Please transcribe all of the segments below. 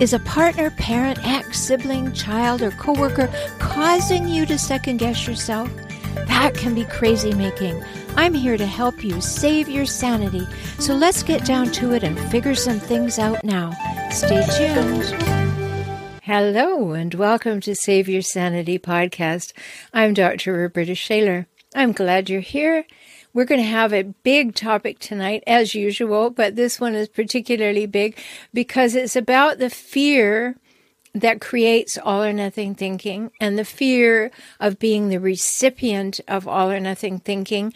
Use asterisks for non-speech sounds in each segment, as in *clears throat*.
Is a partner, parent, ex, sibling, child, or coworker causing you to second guess yourself? That can be crazy making. I'm here to help you save your sanity. So let's get down to it and figure some things out now. Stay tuned. Hello, and welcome to Save Your Sanity podcast. I'm Dr. Roberta Shaler. I'm glad you're here. We're going to have a big topic tonight, as usual, but this one is particularly big because it's about the fear that creates all or nothing thinking and the fear of being the recipient of all or nothing thinking.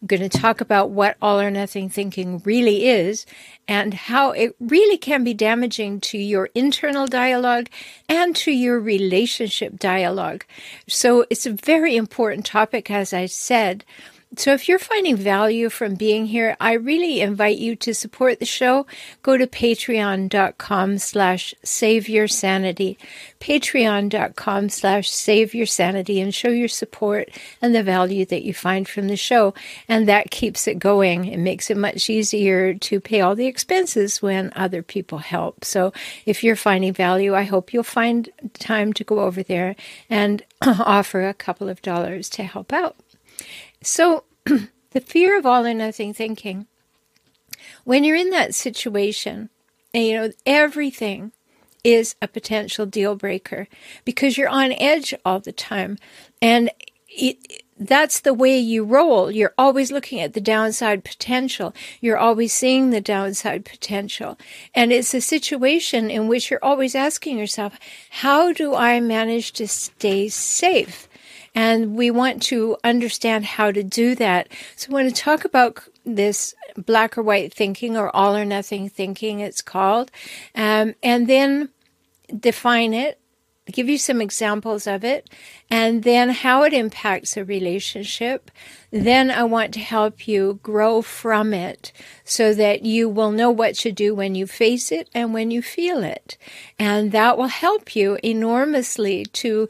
I'm going to talk about what all or nothing thinking really is and how it really can be damaging to your internal dialogue and to your relationship dialogue. So it's a very important topic, as I said. So if you're finding value from being here, I really invite you to support the show. Go to patreon.com slash patreon.com slash and show your support and the value that you find from the show. And that keeps it going. It makes it much easier to pay all the expenses when other people help. So if you're finding value, I hope you'll find time to go over there and *clears throat* offer a couple of dollars to help out. So, *clears throat* the fear of all or nothing thinking, when you're in that situation, and you know, everything is a potential deal breaker because you're on edge all the time. And it, that's the way you roll. You're always looking at the downside potential. You're always seeing the downside potential. And it's a situation in which you're always asking yourself, how do I manage to stay safe? And we want to understand how to do that. So, I want to talk about this black or white thinking or all or nothing thinking, it's called, um, and then define it, give you some examples of it, and then how it impacts a relationship. Then I want to help you grow from it so that you will know what to do when you face it and when you feel it. And that will help you enormously to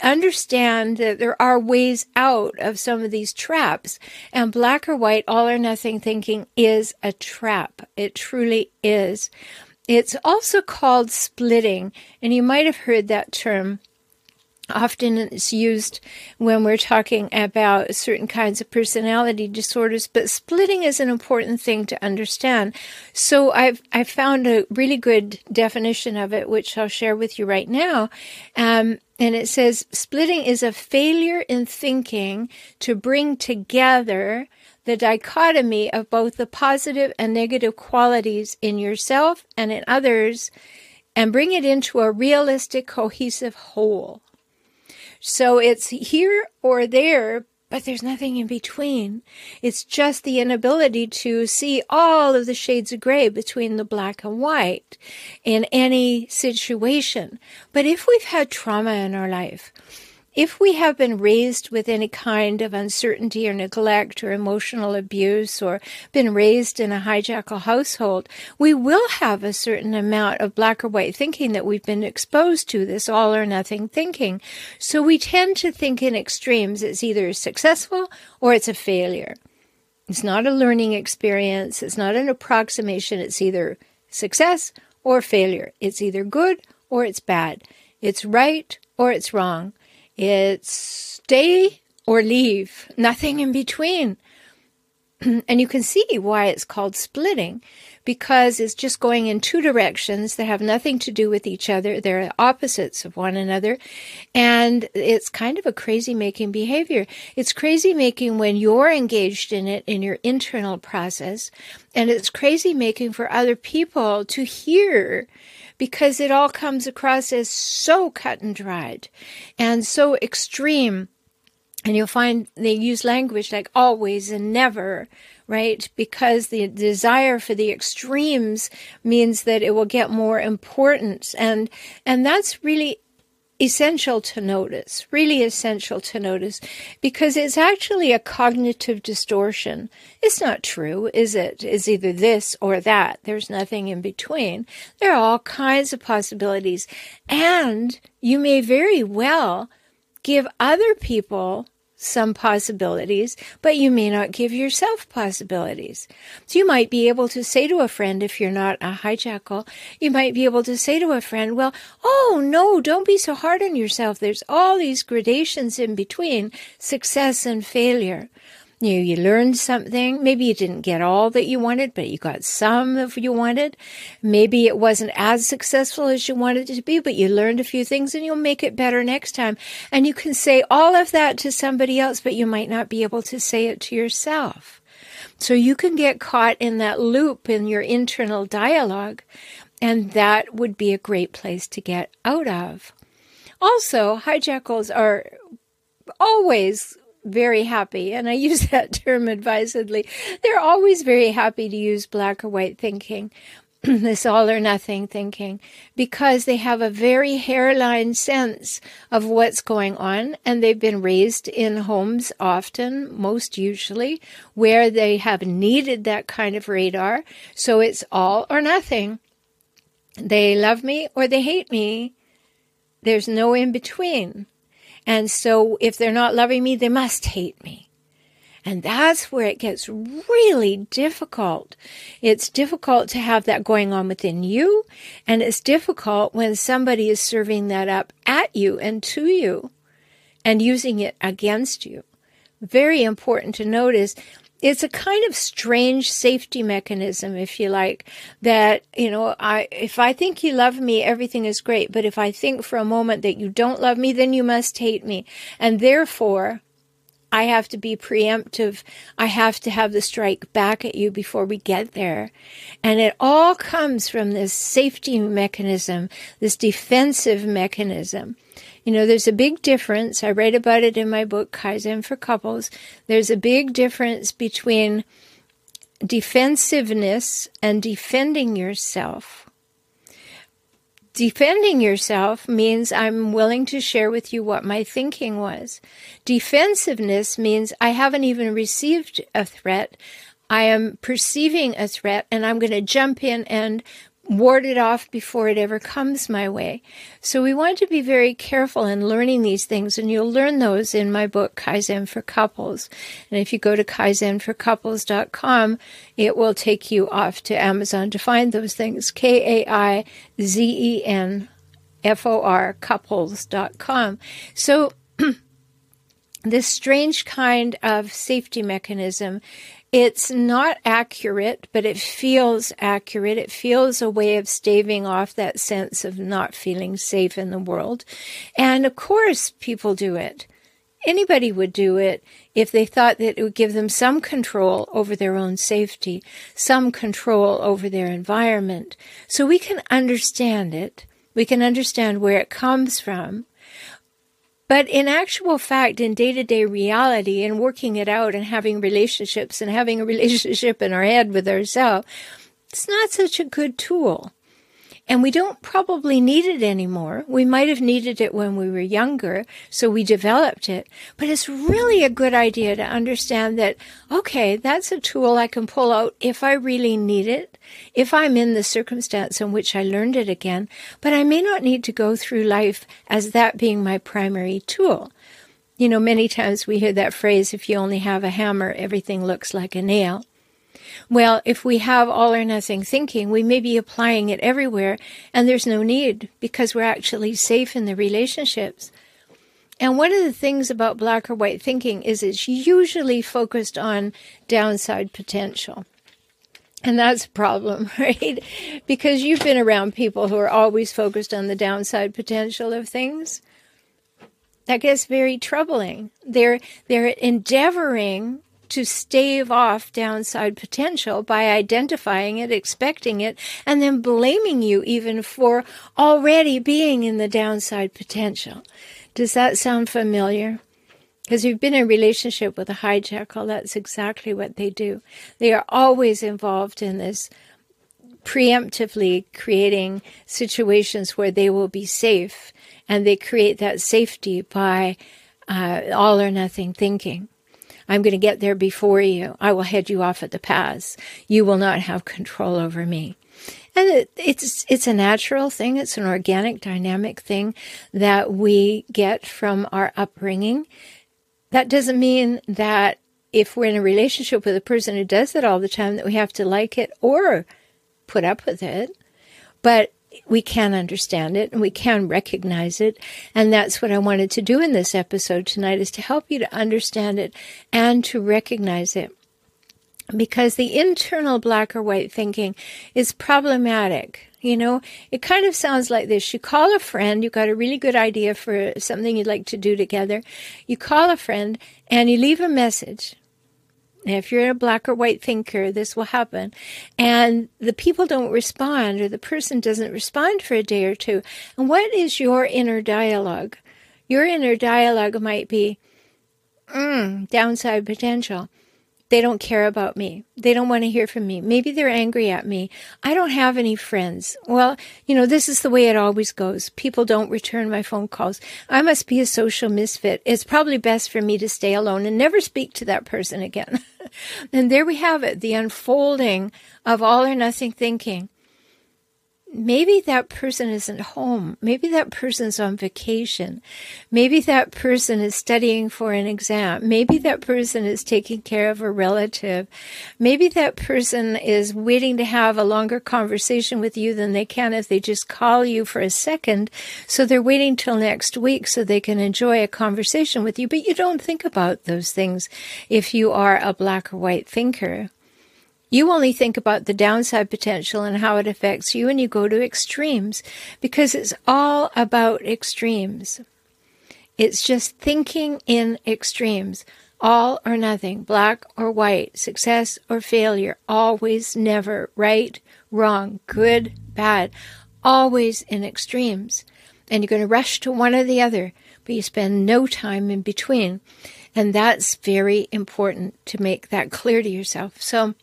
understand that there are ways out of some of these traps. And black or white, all or nothing thinking is a trap. It truly is. It's also called splitting, and you might have heard that term often it's used when we're talking about certain kinds of personality disorders but splitting is an important thing to understand so i've i found a really good definition of it which i'll share with you right now um, and it says splitting is a failure in thinking to bring together the dichotomy of both the positive and negative qualities in yourself and in others and bring it into a realistic cohesive whole. So it's here or there, but there's nothing in between. It's just the inability to see all of the shades of gray between the black and white in any situation. But if we've had trauma in our life, if we have been raised with any kind of uncertainty or neglect or emotional abuse or been raised in a hijackal household, we will have a certain amount of black or white thinking that we've been exposed to, this all or nothing thinking. So we tend to think in extremes. It's either successful or it's a failure. It's not a learning experience. It's not an approximation. It's either success or failure. It's either good or it's bad. It's right or it's wrong. It's stay or leave, nothing in between. *clears throat* and you can see why it's called splitting because it's just going in two directions that have nothing to do with each other. They're opposites of one another. And it's kind of a crazy making behavior. It's crazy making when you're engaged in it in your internal process. And it's crazy making for other people to hear because it all comes across as so cut and dried and so extreme. And you'll find they use language like always and never, right? Because the desire for the extremes means that it will get more importance. And, and that's really essential to notice, really essential to notice, because it's actually a cognitive distortion. It's not true, is it? Is either this or that. There's nothing in between. There are all kinds of possibilities. And you may very well give other people some possibilities, but you may not give yourself possibilities. So you might be able to say to a friend, if you're not a hijackal, you might be able to say to a friend, well, oh no, don't be so hard on yourself. There's all these gradations in between success and failure. You, you learned something. Maybe you didn't get all that you wanted, but you got some of you wanted. Maybe it wasn't as successful as you wanted it to be, but you learned a few things and you'll make it better next time. And you can say all of that to somebody else, but you might not be able to say it to yourself. So you can get caught in that loop in your internal dialogue, and that would be a great place to get out of. Also, hijackals are always very happy, and I *laughs* use that term advisedly. They're always very happy to use black or white thinking, *clears throat* this all or nothing thinking, because they have a very hairline sense of what's going on, and they've been raised in homes often, most usually, where they have needed that kind of radar. So it's all or nothing. They love me or they hate me. There's no in between. And so if they're not loving me, they must hate me. And that's where it gets really difficult. It's difficult to have that going on within you. And it's difficult when somebody is serving that up at you and to you and using it against you. Very important to notice it's a kind of strange safety mechanism, if you like, that, you know, I, if I think you love me, everything is great. But if I think for a moment that you don't love me, then you must hate me. And therefore, I have to be preemptive. I have to have the strike back at you before we get there. And it all comes from this safety mechanism, this defensive mechanism. You know, there's a big difference. I write about it in my book, Kaizen for Couples. There's a big difference between defensiveness and defending yourself. Defending yourself means I'm willing to share with you what my thinking was. Defensiveness means I haven't even received a threat. I am perceiving a threat and I'm going to jump in and ward it off before it ever comes my way. So we want to be very careful in learning these things, and you'll learn those in my book, Kaizen for Couples. And if you go to kaizenforcouples.com, it will take you off to Amazon to find those things. K A I Z E N F O R couples.com. So *clears throat* this strange kind of safety mechanism it's not accurate, but it feels accurate. It feels a way of staving off that sense of not feeling safe in the world. And of course, people do it. Anybody would do it if they thought that it would give them some control over their own safety, some control over their environment. So we can understand it. We can understand where it comes from. But in actual fact, in day to day reality and working it out and having relationships and having a *laughs* relationship in our head with ourselves, it's not such a good tool. And we don't probably need it anymore. We might have needed it when we were younger, so we developed it. But it's really a good idea to understand that, okay, that's a tool I can pull out if I really need it, if I'm in the circumstance in which I learned it again, but I may not need to go through life as that being my primary tool. You know, many times we hear that phrase, if you only have a hammer, everything looks like a nail. Well, if we have all or nothing thinking, we may be applying it everywhere, and there's no need because we're actually safe in the relationships. And one of the things about black or white thinking is it's usually focused on downside potential. And that's a problem, *laughs* right? Because you've been around people who are always focused on the downside potential of things. That gets very troubling. They're they're endeavoring to stave off downside potential by identifying it, expecting it, and then blaming you even for already being in the downside potential. Does that sound familiar? Because you've been in a relationship with a hijackal, that's exactly what they do. They are always involved in this preemptively creating situations where they will be safe And they create that safety by uh, all or nothing thinking. I'm going to get there before you. I will head you off at the pass. You will not have control over me. And it, it's it's a natural thing. It's an organic, dynamic thing that we get from our upbringing. That doesn't mean that if we're in a relationship with a person who does it all the time, that we have to like it or put up with it. But we can understand it and we can recognize it. And that's what I wanted to do in this episode tonight is to help you to understand it and to recognize it. Because the internal black or white thinking is problematic. You know, it kind of sounds like this. You call a friend, you've got a really good idea for something you'd like to do together. You call a friend and you leave a message if you're a black or white thinker, this will happen. And the people don't respond, or the person doesn't respond for a day or two. And what is your inner dialogue? Your inner dialogue might be mm, downside potential. They don't care about me. They don't want to hear from me. Maybe they're angry at me. I don't have any friends. Well, you know, this is the way it always goes. People don't return my phone calls. I must be a social misfit. It's probably best for me to stay alone and never speak to that person again. *laughs* and there we have it, the unfolding of all or nothing thinking maybe that person isn't home. Maybe that person's on vacation. Maybe that person is studying for an exam. Maybe that person is taking care of a relative. Maybe that person is waiting to have a longer conversation with you than they can if they just call you for a second. So they're waiting till next week so they can enjoy a conversation with you. But you don't think about those things if you are a black or white thinker. You only think about the downside potential and how it affects you, and you go to extremes because it's all about extremes. It's just thinking in extremes. All or nothing, black or white, success or failure, always, never, right, wrong, good, bad, always in extremes. And you're going to rush to one or the other, but you spend no time in between. And that's very important to make that clear to yourself. So,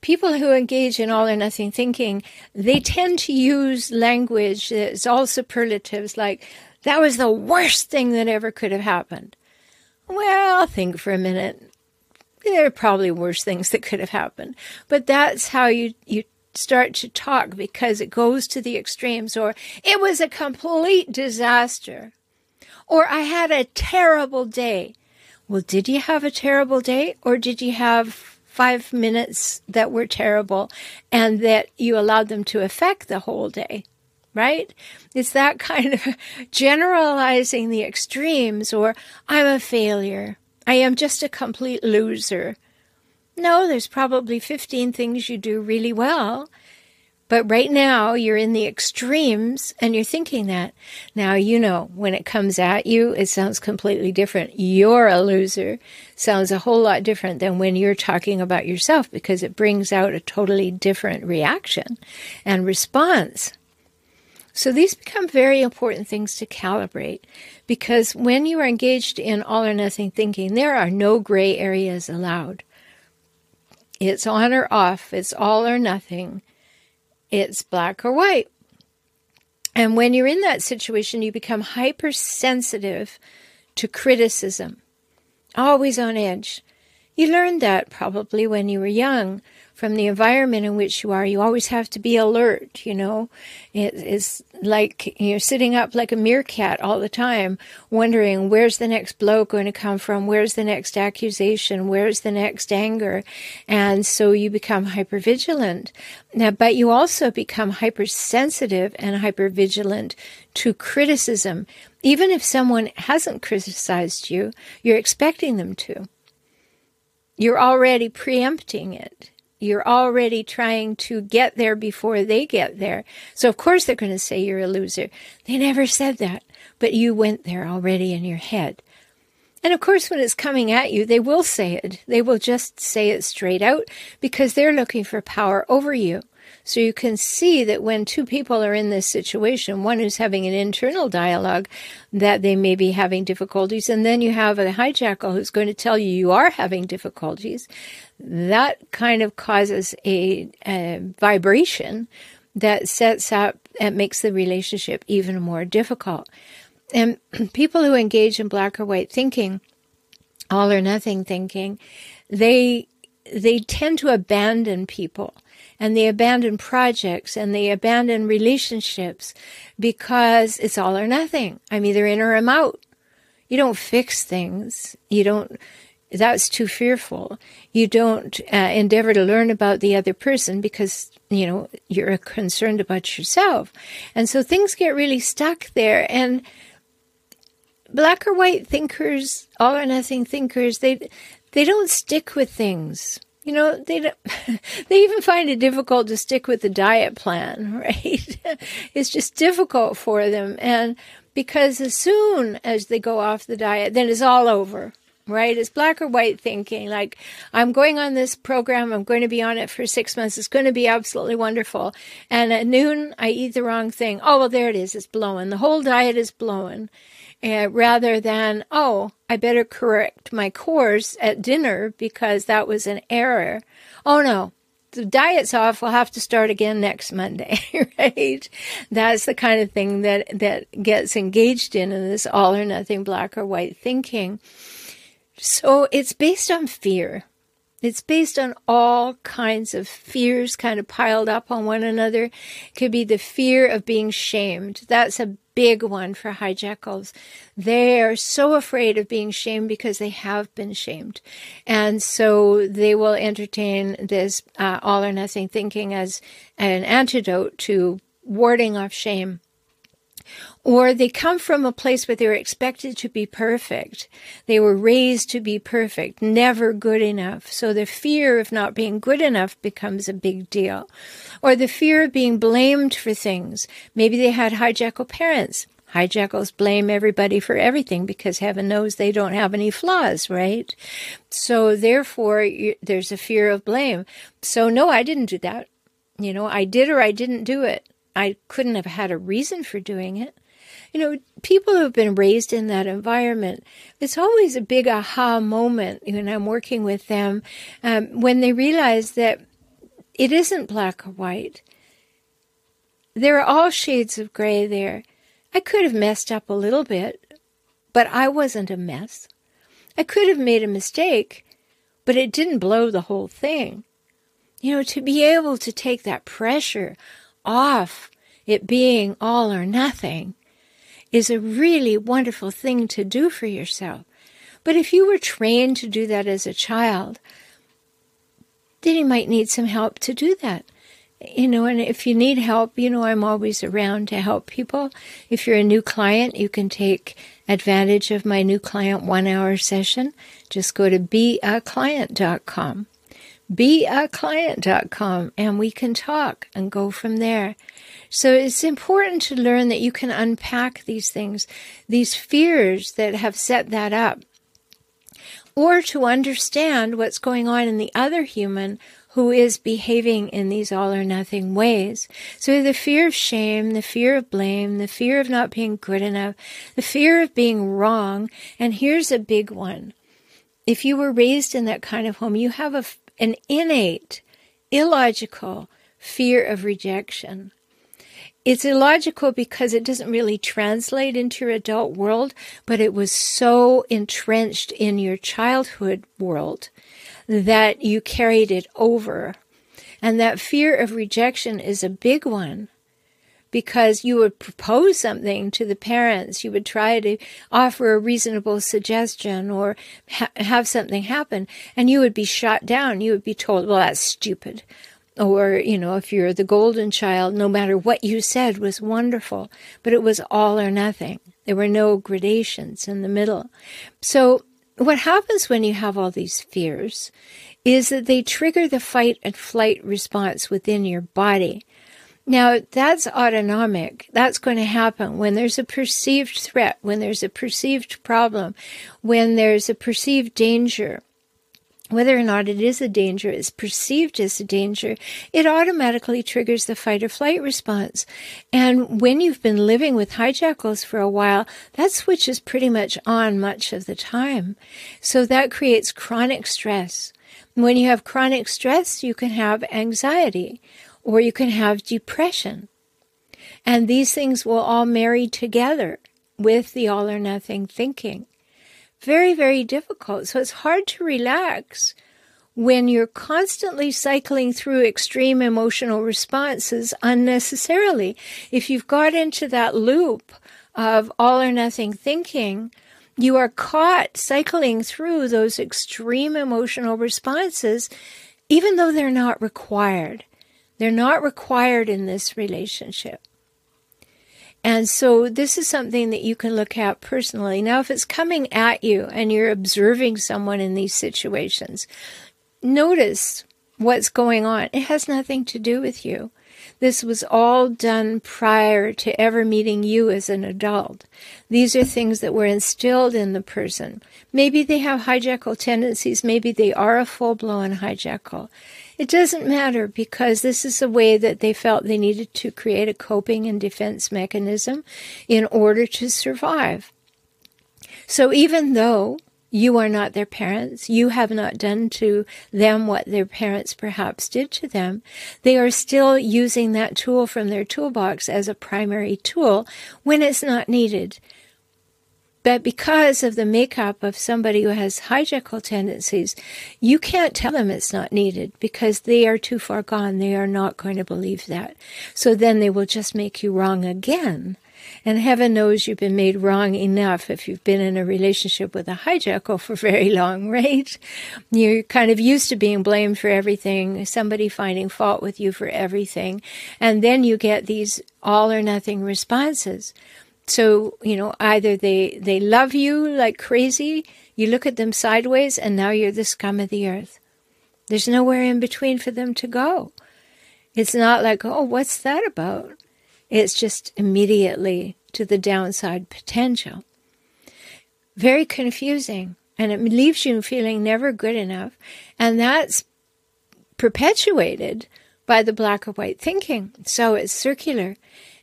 people who engage in all or nothing thinking, they tend to use language that's all superlatives, like, that was the worst thing that ever could have happened. Well, think for a minute. There are probably worse things that could have happened. But that's how you, you start to talk because it goes to the extremes, or it was a complete disaster, or I had a terrible day. Well, did you have a terrible day, or did you have five minutes that were terrible and that you allowed them to affect the whole day, right? It's that *laughs* kind of generalizing the extremes or I'm a failure. I am just a complete loser. No, there's probably 15 things you do really well but right now, you're in the extremes and you're thinking that. Now, you know, when it comes at you, it sounds completely different. You're a loser sounds a whole lot different than when you're talking about yourself because it brings out a totally different reaction and response. So these become very important things to calibrate because when you are engaged in all or nothing thinking, there are no gray areas allowed. It's on or off, it's all or nothing it's black or white. And when you're in that situation, you become hypersensitive to criticism, always on edge. You learned that probably when you were young from the environment in which you are. You always have to be alert, you know. It is like you're sitting up like a meerkat all the time, wondering where's the next blow going to come from? Where's the next accusation? Where's the next anger? And so you become hypervigilant. Now, but you also become hypersensitive and hypervigilant to criticism. Even if someone hasn't criticized you, you're expecting them to. You're already preempting it. You're already trying to get there before they get there. So, of course, they're going to say you're a loser. They never said that, but you went there already in your head. And of course, when it's coming at you, they will say it. They will just say it straight out because they're looking for power over you. So you can see that when two people are in this situation, one who's having an internal dialogue that they may be having difficulties, and then you have a hijackal who's going to tell you you are having difficulties, that kind of causes a, a vibration that sets up and makes the relationship even more difficult. And *clears throat* people who engage in black or white thinking, all or nothing thinking, they they tend to abandon people and they abandon projects and they abandon relationships because it's all or nothing. I'm either in or I'm out. You don't fix things. You don't, that's too fearful. You don't uh, endeavor to learn about the other person because, you know, you're concerned about yourself. And so things get really stuck there. And black or white thinkers, all or nothing thinkers, they, they don't stick with things you know they *laughs* they even find it difficult to stick with the diet plan *laughs* right? It's just difficult for them. And because as soon as they go off the diet then it's all over right? It's black or white thinking like i'm going on this program i'm going to be on it for six months it's going to be absolutely wonderful. And at noon i eat the wrong thing. Oh well there it is it's blowing. The whole diet is blowing uh, rather than, oh, I better correct my course at dinner because that was an error. Oh no, the diet's off. We'll have to start again next Monday, *laughs* right? That's the kind of thing that, that gets engaged in in this all or nothing black or white thinking. So it's based on fear. It's based on all kinds of fears kind of piled up on one another. It could be the fear of being shamed. That's a big one for hijackals. They are so afraid of being shamed because they have been shamed. And so they will entertain this uh, all or nothing thinking as an antidote to warding off shame or they come from a place where they were expected to be perfect. They were raised to be perfect, never good enough. So the fear of not being good enough becomes a big deal. Or the fear of being blamed for things. Maybe they had hijackal parents. Hijackals blame everybody for everything because heaven knows they don't have any flaws, right? So therefore, there's a fear of blame. So no, I didn't do that. You know, I did or I didn't do it. I couldn't have had a reason for doing it you know, people who have been raised in that environment, it's always a big aha moment when I'm working with them um, when they realize that it isn't black or white. There are all shades of gray there. I could have messed up a little bit, but I wasn't a mess. I could have made a mistake, but it didn't blow the whole thing. You know, to be able to take that pressure off it being all or nothing is a really wonderful thing to do for yourself. But if you were trained to do that as a child, then you might need some help to do that. You know, and if you need help, you know, I'm always around to help people. If you're a new client, you can take advantage of my new client one hour session. Just go to beaclient.com beaclient.com and we can talk and go from there. So it's important to learn that you can unpack these things, these fears that have set that up, or to understand what's going on in the other human who is behaving in these all or nothing ways. So the fear of shame, the fear of blame, the fear of not being good enough, the fear of being wrong. And here's a big one. If you were raised in that kind of home, you have a an innate, illogical fear of rejection. It's illogical because it doesn't really translate into your adult world, but it was so entrenched in your childhood world that you carried it over. And that fear of rejection is a big one because you would propose something to the parents. You would try to offer a reasonable suggestion or ha- have something happen, and you would be shot down. You would be told, well, that's stupid. Or, you know, if you're the golden child, no matter what you said was wonderful, but it was all or nothing. There were no gradations in the middle. So, what happens when you have all these fears is that they trigger the fight and flight response within your body. Now, that's autonomic. That's going to happen when there's a perceived threat, when there's a perceived problem, when there's a perceived danger. Whether or not it is a danger, is perceived as a danger, it automatically triggers the fight or flight response. And when you've been living with hijackals for a while, that switch is pretty much on much of the time. So that creates chronic stress. When you have chronic stress, you can have anxiety or you can have depression. And these things will all marry together with the all or nothing thinking. Very, very difficult. So it's hard to relax when you're constantly cycling through extreme emotional responses unnecessarily. If you've got into that loop of all or nothing thinking, you are caught cycling through those extreme emotional responses, even though they're not required. They're not required in this relationship. And so this is something that you can look at personally. Now, if it's coming at you and you're observing someone in these situations, notice what's going on. It has nothing to do with you. This was all done prior to ever meeting you as an adult. These are things that were instilled in the person. Maybe they have hijackal tendencies. Maybe they are a full blown hijackal. It doesn't matter because this is a way that they felt they needed to create a coping and defense mechanism in order to survive. So even though you are not their parents, you have not done to them what their parents perhaps did to them, they are still using that tool from their toolbox as a primary tool when it's not needed. But because of the makeup of somebody who has hijackal tendencies, you can't tell them it's not needed because they are too far gone. They are not going to believe that. So then they will just make you wrong again. And heaven knows you've been made wrong enough if you've been in a relationship with a hijackal *laughs* for very long, right? You're kind of used to being blamed for everything, somebody finding fault with you for everything. And then you get these all or nothing responses. So, you know, either they, they love you like crazy, you look at them sideways, and now you're the scum of the earth. There's nowhere in between for them to go. It's not like, oh, what's that about? It's just immediately to the downside potential. Very confusing. And it leaves you feeling never good enough. And that's perpetuated by the black or white thinking. So it's circular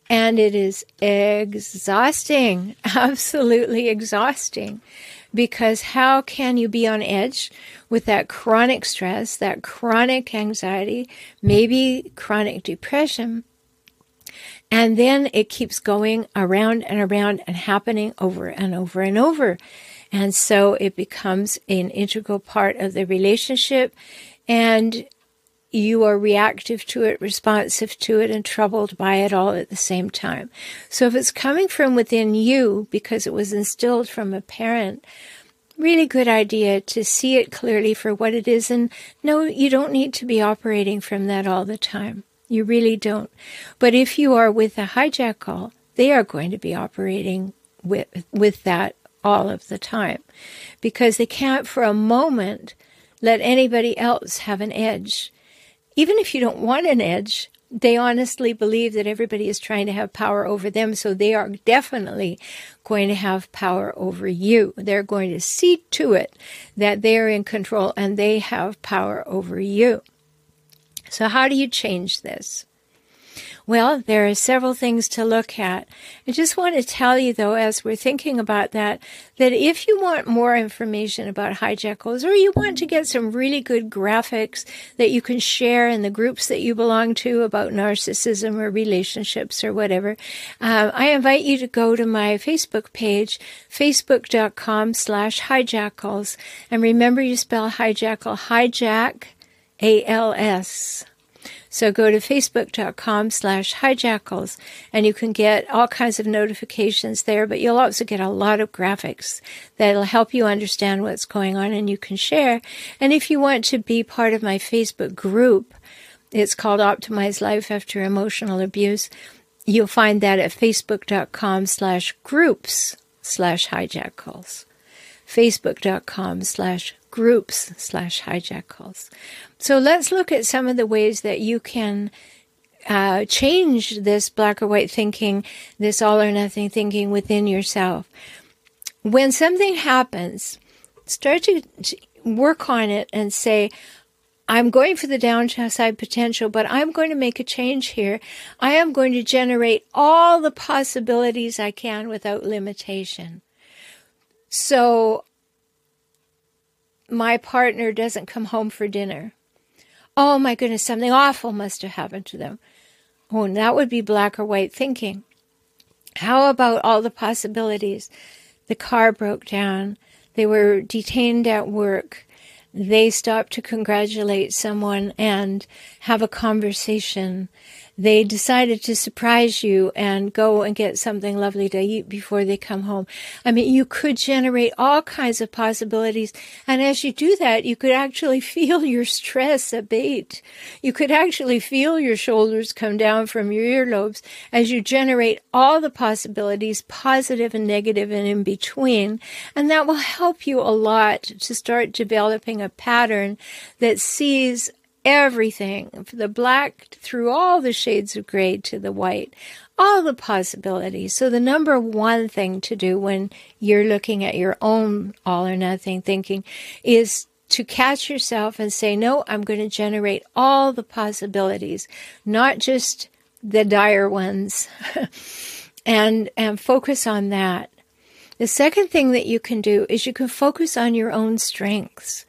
and it is exhausting, *laughs* absolutely exhausting. Because how can you be on edge with that chronic stress, that chronic anxiety, maybe chronic depression? And then it keeps going around and around and happening over and over and over. And so it becomes an integral part of the relationship. And you are reactive to it, responsive to it, and troubled by it all at the same time. So if it's coming from within you because it was instilled from a parent, really good idea to see it clearly for what it is. And no, you don't need to be operating from that all the time. You really don't. But if you are with a hijackal, they are going to be operating with, with that all of the time because they can't for a moment let anybody else have an edge even if you don't want an edge, they honestly believe that everybody is trying to have power over them. So they are definitely going to have power over you. They're going to see to it that they're in control and they have power over you. So, how do you change this? Well, there are several things to look at. I just want to tell you, though, as we're thinking about that, that if you want more information about hijackals or you want to get some really good graphics that you can share in the groups that you belong to about narcissism or relationships or whatever, uh, I invite you to go to my Facebook page, facebook.com slash hijackals. And remember you spell hijackal, hijack, A-L-S. So go to facebook.com slash hijackals and you can get all kinds of notifications there, but you'll also get a lot of graphics that'll help you understand what's going on and you can share. And if you want to be part of my Facebook group, it's called Optimize Life After Emotional Abuse. You'll find that at facebook.com slash groups slash hijackals. Facebook.com slash groups slash hijackals. So let's look at some of the ways that you can uh, change this black or white thinking, this all or nothing thinking within yourself. When something happens, start to work on it and say, I'm going for the downside potential, but I'm going to make a change here. I am going to generate all the possibilities I can without limitation. So my partner doesn't come home for dinner. oh my goodness, something awful must have happened to them. Oh, and that would be black or white thinking. How about all the possibilities? The car broke down. They were detained at work. They stopped to congratulate someone and have a conversation they decided to surprise you and go and get something lovely to eat before they come home. I mean, you could generate all kinds of possibilities. And as you do that, you could actually *laughs* feel your stress abate. You could actually feel your shoulders come down from your earlobes as you generate all the possibilities, positive and negative and in between. And that will help you a lot to start developing a pattern that sees everything, from the black through all the shades of gray to the white, all the possibilities. So the number one thing to do when you're looking at your own all or nothing thinking is to catch yourself and say, no, I'm going to generate all the possibilities, not just the dire ones, *laughs* and, and focus on that. The second thing that you can do is you can focus on your own strengths.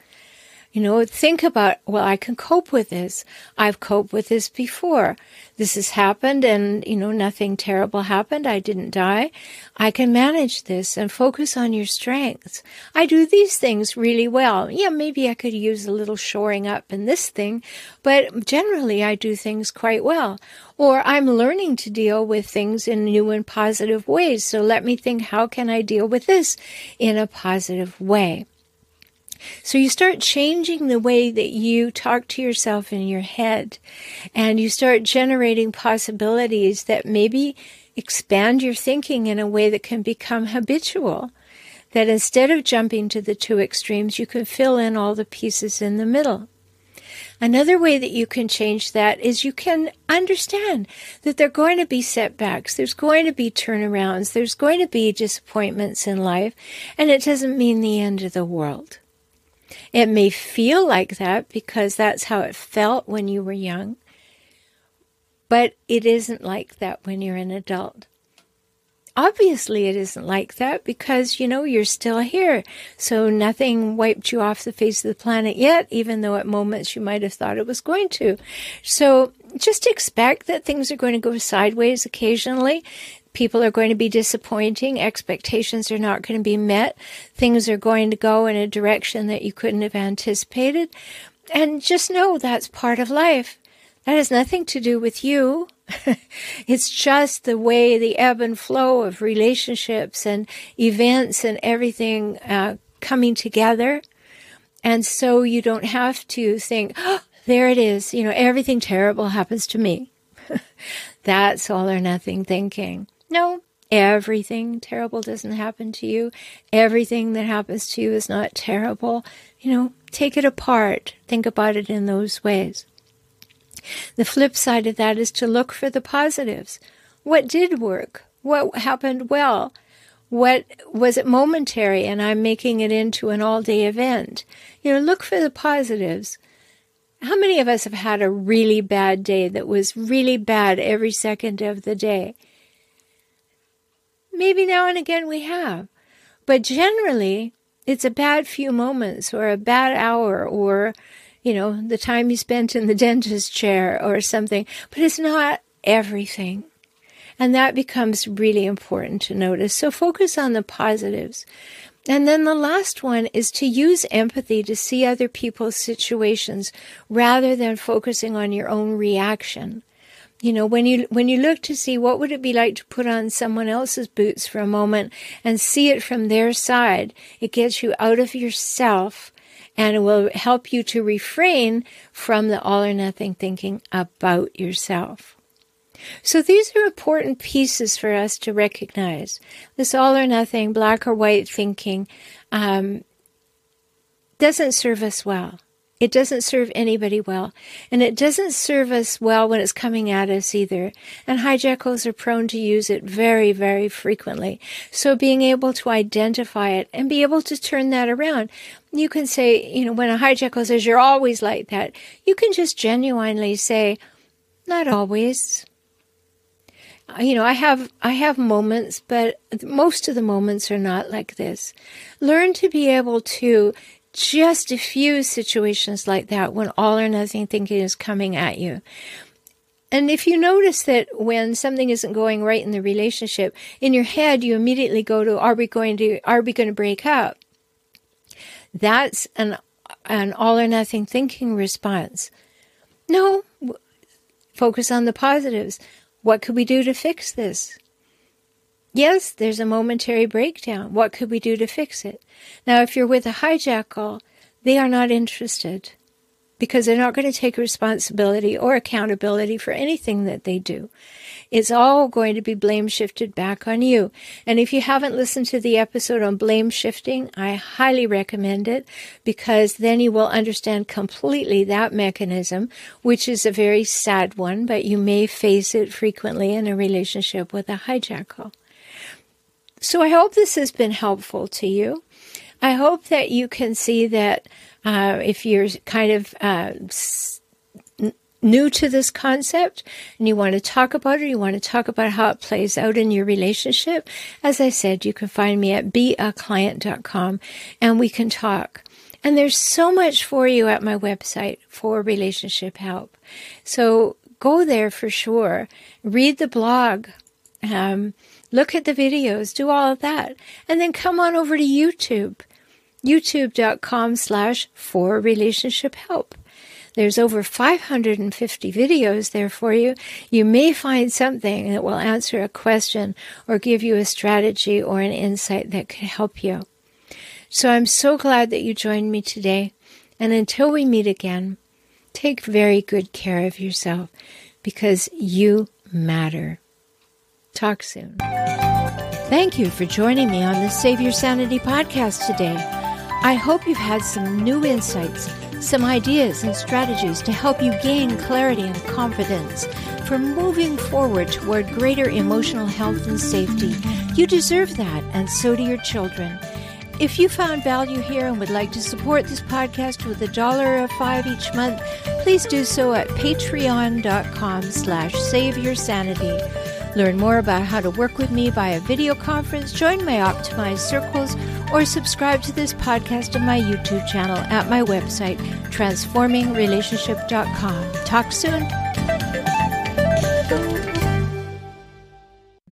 You know, think about, well, I can cope with this. I've coped with this before. This has happened and, you know, nothing terrible happened. I didn't die. I can manage this and focus on your strengths. I do these things really well. Yeah, maybe I could use a little shoring up in this thing, but generally I do things quite well. Or I'm learning to deal with things in new and positive ways. So let me think, how can I deal with this in a positive way? So you start changing the way that you talk to yourself in your head and you start generating possibilities that maybe expand your thinking in a way that can become habitual. That instead of jumping to the two extremes, you can fill in all the pieces in the middle. Another way that you can change that is you can understand that there are going to be setbacks, there's going to be turnarounds, there's going to be disappointments in life, and it doesn't mean the end of the world. It may feel like that because that's how it felt when you were young, but it isn't like that when you're an adult. Obviously, it isn't like that because, you know, you're still here. So nothing wiped you off the face of the planet yet, even though at moments you might have thought it was going to. So just expect that things are going to go sideways occasionally people are going to be disappointing, expectations are not going to be met, things are going to go in a direction that you couldn't have anticipated. And just know that's part of life. That has nothing to do with you. *laughs* it's just the way the ebb and flow of relationships and events and everything uh, coming together. And so you don't have to think, oh, there it is. You know, everything terrible happens to me. *laughs* That's all or nothing thinking. No, everything terrible doesn't happen to you. Everything that happens to you is not terrible. You know, take it apart. Think about it in those ways. The flip side of that is to look for the positives. What did work? What happened well? What was it momentary and I'm making it into an all day event? You know, look for the positives. How many of us have had a really bad day that was really bad every second of the day? Maybe now and again we have. But generally, it's a bad few moments or a bad hour or, you know, the time you spent in the *laughs* dentist chair or something. But it's not everything. And that becomes really important to notice. So focus on the positives. And then the last one is to use empathy to see other people's situations rather than focusing on your own reaction you know when you when you look to see what would it be like to put on someone else's boots for a moment and see it from their side it gets you out of yourself and it will help you to refrain from the all or nothing thinking about yourself. So these are important pieces for us to recognize. This all or nothing black or white thinking um, doesn't serve us well it doesn't serve anybody well. And it doesn't serve us well when it's coming at us either. And hijackals are prone to use it very, very frequently. So being able to identify it and be able to turn that around. You can say, you know, when a hijackal says you're always like that, you can just genuinely say, not always. Uh, you know, I have I have moments, but most of the moments are not like this. Learn to be able to just a few situations like that when all or nothing thinking is coming at you. And if you notice that when something isn't going right in the relationship, in your head you immediately go to are we going to are we going to break up? That's an an all or nothing thinking response. No, focus on the positives. What could we do to fix this? Yes, there's a momentary breakdown. What could we do to fix it? Now, if you're with a hijackal, they are not interested because they're not going to take responsibility or accountability for anything that they do. It's all going to be blame shifted back on you. And if you haven't listened to the episode on blame shifting, I highly recommend it because then you will understand completely that mechanism, which is a very sad one, but you may face it frequently in a relationship with a hijackal. So I hope this has been helpful to you. I hope that you can see that uh, if you're kind of uh, new to this concept and you want to talk about it, you want to talk about how it plays out in your relationship, as I said, you can find me at beaclient.com and we can talk. And there's so much for you at my website for relationship help. So go there for sure. Read the blog. Um, look at the videos, do all of that. And then come on over to YouTube, youtube.com slash for relationship help. There's over 550 videos there for you. You may find something that will answer a question or give you a strategy or an insight that could help you. So I'm so glad that you joined me today. And until we meet again, take very good care of yourself because you matter. Talk soon. Thank you for joining me on the Save Your Sanity podcast today. I hope you've had some new insights, some ideas and strategies to help you gain clarity and confidence for moving forward toward greater emotional health and safety. You deserve that, and so do your children. If you found value here and would like to support this podcast with a dollar or five each month, please do so at patreon.com slash save your sanity. Learn more about how to work with me via video conference, join my optimized circles, or subscribe to this podcast on my YouTube channel at my website, transformingrelationship.com. Talk soon.